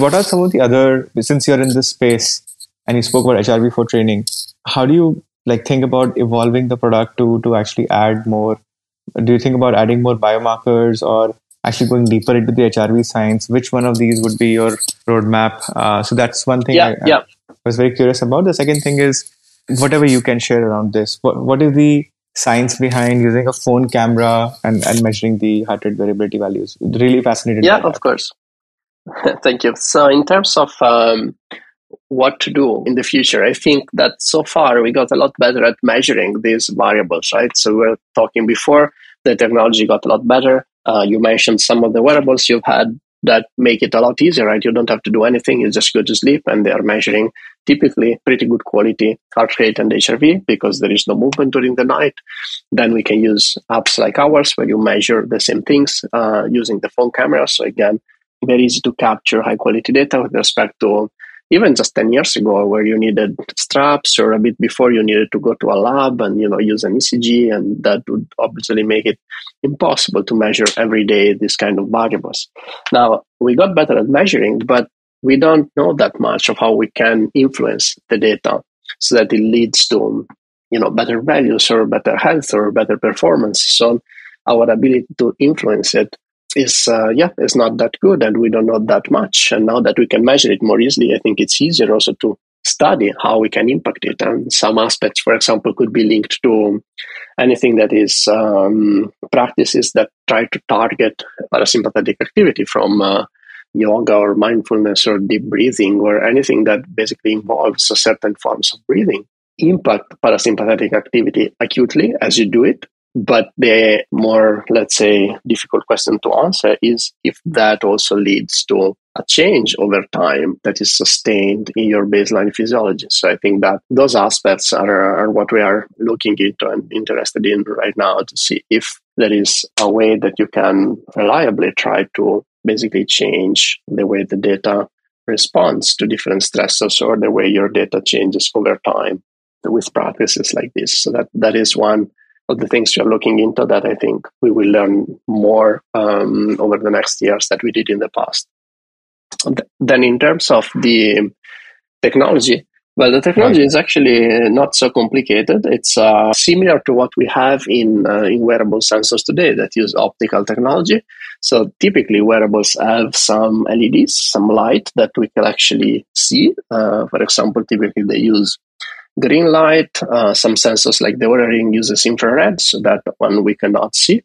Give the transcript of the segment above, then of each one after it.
What are some of the other, since you're in this space and you spoke about HRV for training, how do you like think about evolving the product to to actually add more? Do you think about adding more biomarkers or actually going deeper into the HRV science? Which one of these would be your roadmap? Uh, so that's one thing yeah, I, yeah. I was very curious about. The second thing is whatever you can share around this. What what is the science behind using a phone camera and, and measuring the heart rate variability values? Really fascinated. Yeah, of course. Thank you. So, in terms of um, what to do in the future, I think that so far we got a lot better at measuring these variables, right? So, we are talking before, the technology got a lot better. Uh, you mentioned some of the wearables you've had that make it a lot easier, right? You don't have to do anything, you just go to sleep, and they are measuring typically pretty good quality heart rate and HRV because there is no movement during the night. Then we can use apps like ours where you measure the same things uh, using the phone camera. So, again, very easy to capture high quality data with respect to even just 10 years ago where you needed straps or a bit before you needed to go to a lab and you know use an ecg and that would obviously make it impossible to measure every day this kind of variables. Now we got better at measuring but we don't know that much of how we can influence the data so that it leads to you know better values or better health or better performance. So our ability to influence it is uh, yeah is not that good and we don't know that much. And now that we can measure it more easily i think it's easier also to study how we can impact it. And some aspects for example could be linked to anything that is um, practices that try to target parasympathetic activity from uh, yoga or mindfulness or deep breathing or anything that basically involves certain forms of breathing. Impact parasympathetic activity acutely as you do it but the more, let's say, difficult question to answer is if that also leads to a change over time that is sustained in your baseline physiology. So I think that those aspects are, are what we are looking into and interested in right now to see if there is a way that you can reliably try to basically change the way the data responds to different stressors or the way your data changes over time with practices like this. So that that is one of the things you're looking into that I think we will learn more um, over the next years that we did in the past. Then, in terms of the technology, well, the technology is actually not so complicated. It's uh, similar to what we have in, uh, in wearable sensors today that use optical technology. So typically, wearables have some LEDs, some light that we can actually see. Uh, for example, typically they use green light. Uh, some sensors like the Oura Ring uses infrared, so that one we cannot see.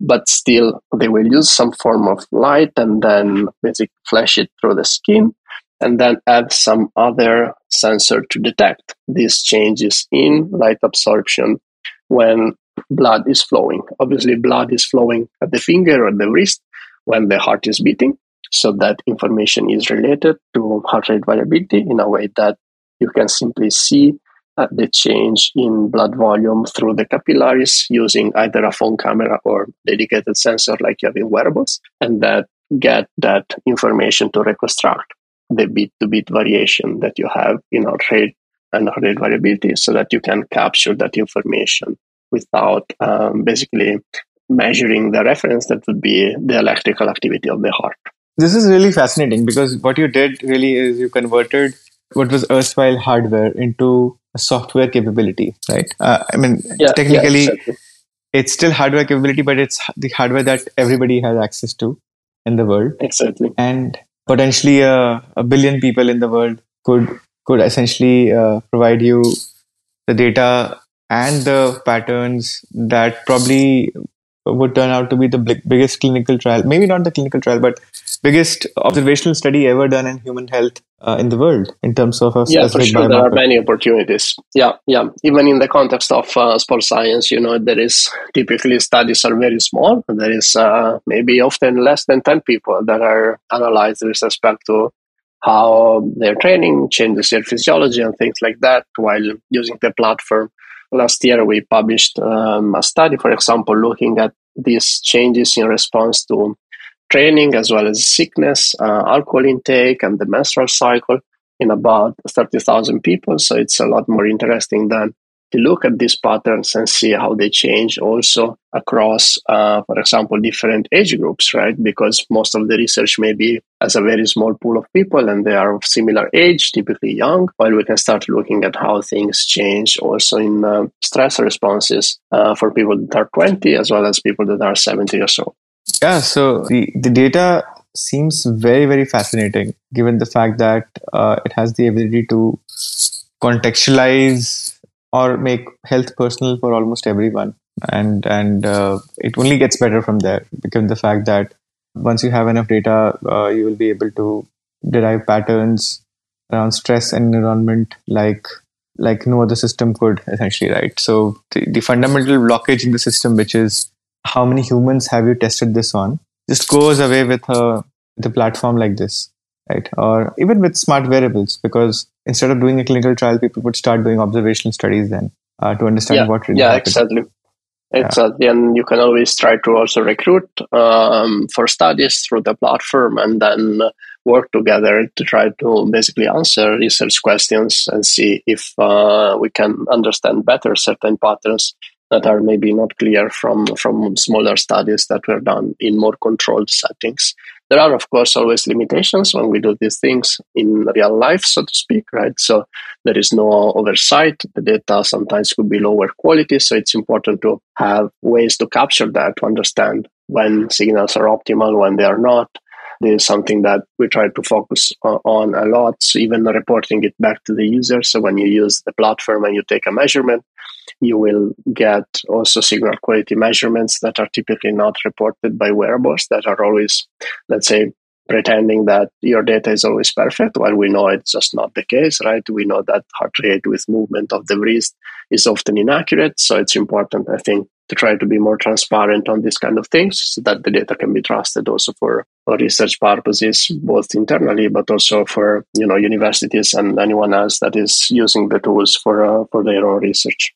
But still, they will use some form of light and then basically flash it through the skin and then add some other sensor to detect these changes in light absorption when blood is flowing. Obviously, blood is flowing at the finger or the wrist when the heart is beating. So that information is related to heart rate variability in a way that you can simply see uh, the change in blood volume through the capillaries using either a phone camera or dedicated sensor like you have in wearables, and that get that information to reconstruct the beat to beat variation that you have in heart rate and heart rate variability so that you can capture that information without um, basically measuring the reference that would be the electrical activity of the heart. This is really fascinating because what you did really is you converted what was erstwhile hardware into a software capability, right? Uh, I mean, yeah, technically, yeah, exactly. it's still hardware capability, but it's the hardware that everybody has access to in the world. Exactly. And potentially a, a billion people in the world could could essentially uh, provide you the data and the patterns that probably would turn out to be the biggest clinical trial maybe not the clinical trial but biggest observational study ever done in human health uh, in the world in terms of a yeah for sure. There are many opportunities. Yeah yeah. Even in the context of uh, sports science you know there is typically studies are very small. There is uh, maybe often less than 10 people that are analyzed with respect to how their training changes their physiology and things like that. While using the platform last year we published um, a study, for example, looking at these changes in response to training as well as sickness, uh, alcohol intake, and the menstrual cycle in about 30,000 people. So it's a lot more interesting than to look at these patterns and see how they change also across, uh, for example, different age groups, right? Because most of the research may be as a very small pool of people and they are of similar age, typically young, while we can start looking at how things change also in uh, stress responses uh, for people that are 20 as well as people that are 70 or so. Yeah, so the, the data seems very, very fascinating given the fact that uh, it has the ability to contextualize or make health personal for almost everyone. And and uh, it only gets better from there because the fact that once you have enough data uh, you will be able to derive patterns around stress and environment like like no other system could essentially right? So the, the fundamental blockage in the system which is how many humans have you tested this on? Just goes away with a with a platform like this right? Or even with smart wearables because instead of doing a clinical trial people would start doing observational studies then uh, to understand yeah, what really yeah happens. exactly. Exactly and you can always try to also recruit um, for studies through the platform and then work together to try to basically answer research questions and see if uh, we can understand better certain patterns that are maybe not clear from from smaller studies that were done in more controlled settings there are, of course, always limitations when we do these things in real life, so to speak, right? So there is no oversight. The data sometimes could be lower quality. So it's important to have ways to capture that to understand when signals are optimal, when they are not. This is something that we try to focus on a lot. So even reporting it back to the user. So when you use the platform and you take a measurement, you will get also signal quality measurements that are typically not reported by wearables that are always, let's say, pretending that your data is always perfect while we know it's just not the case right? We know that heart rate with movement of the wrist is often inaccurate. So it's important i think to try to be more transparent on these kind of things so that the data can be trusted also for, for research purposes both internally but also for you know universities and anyone else that is using the tools for uh, for their own research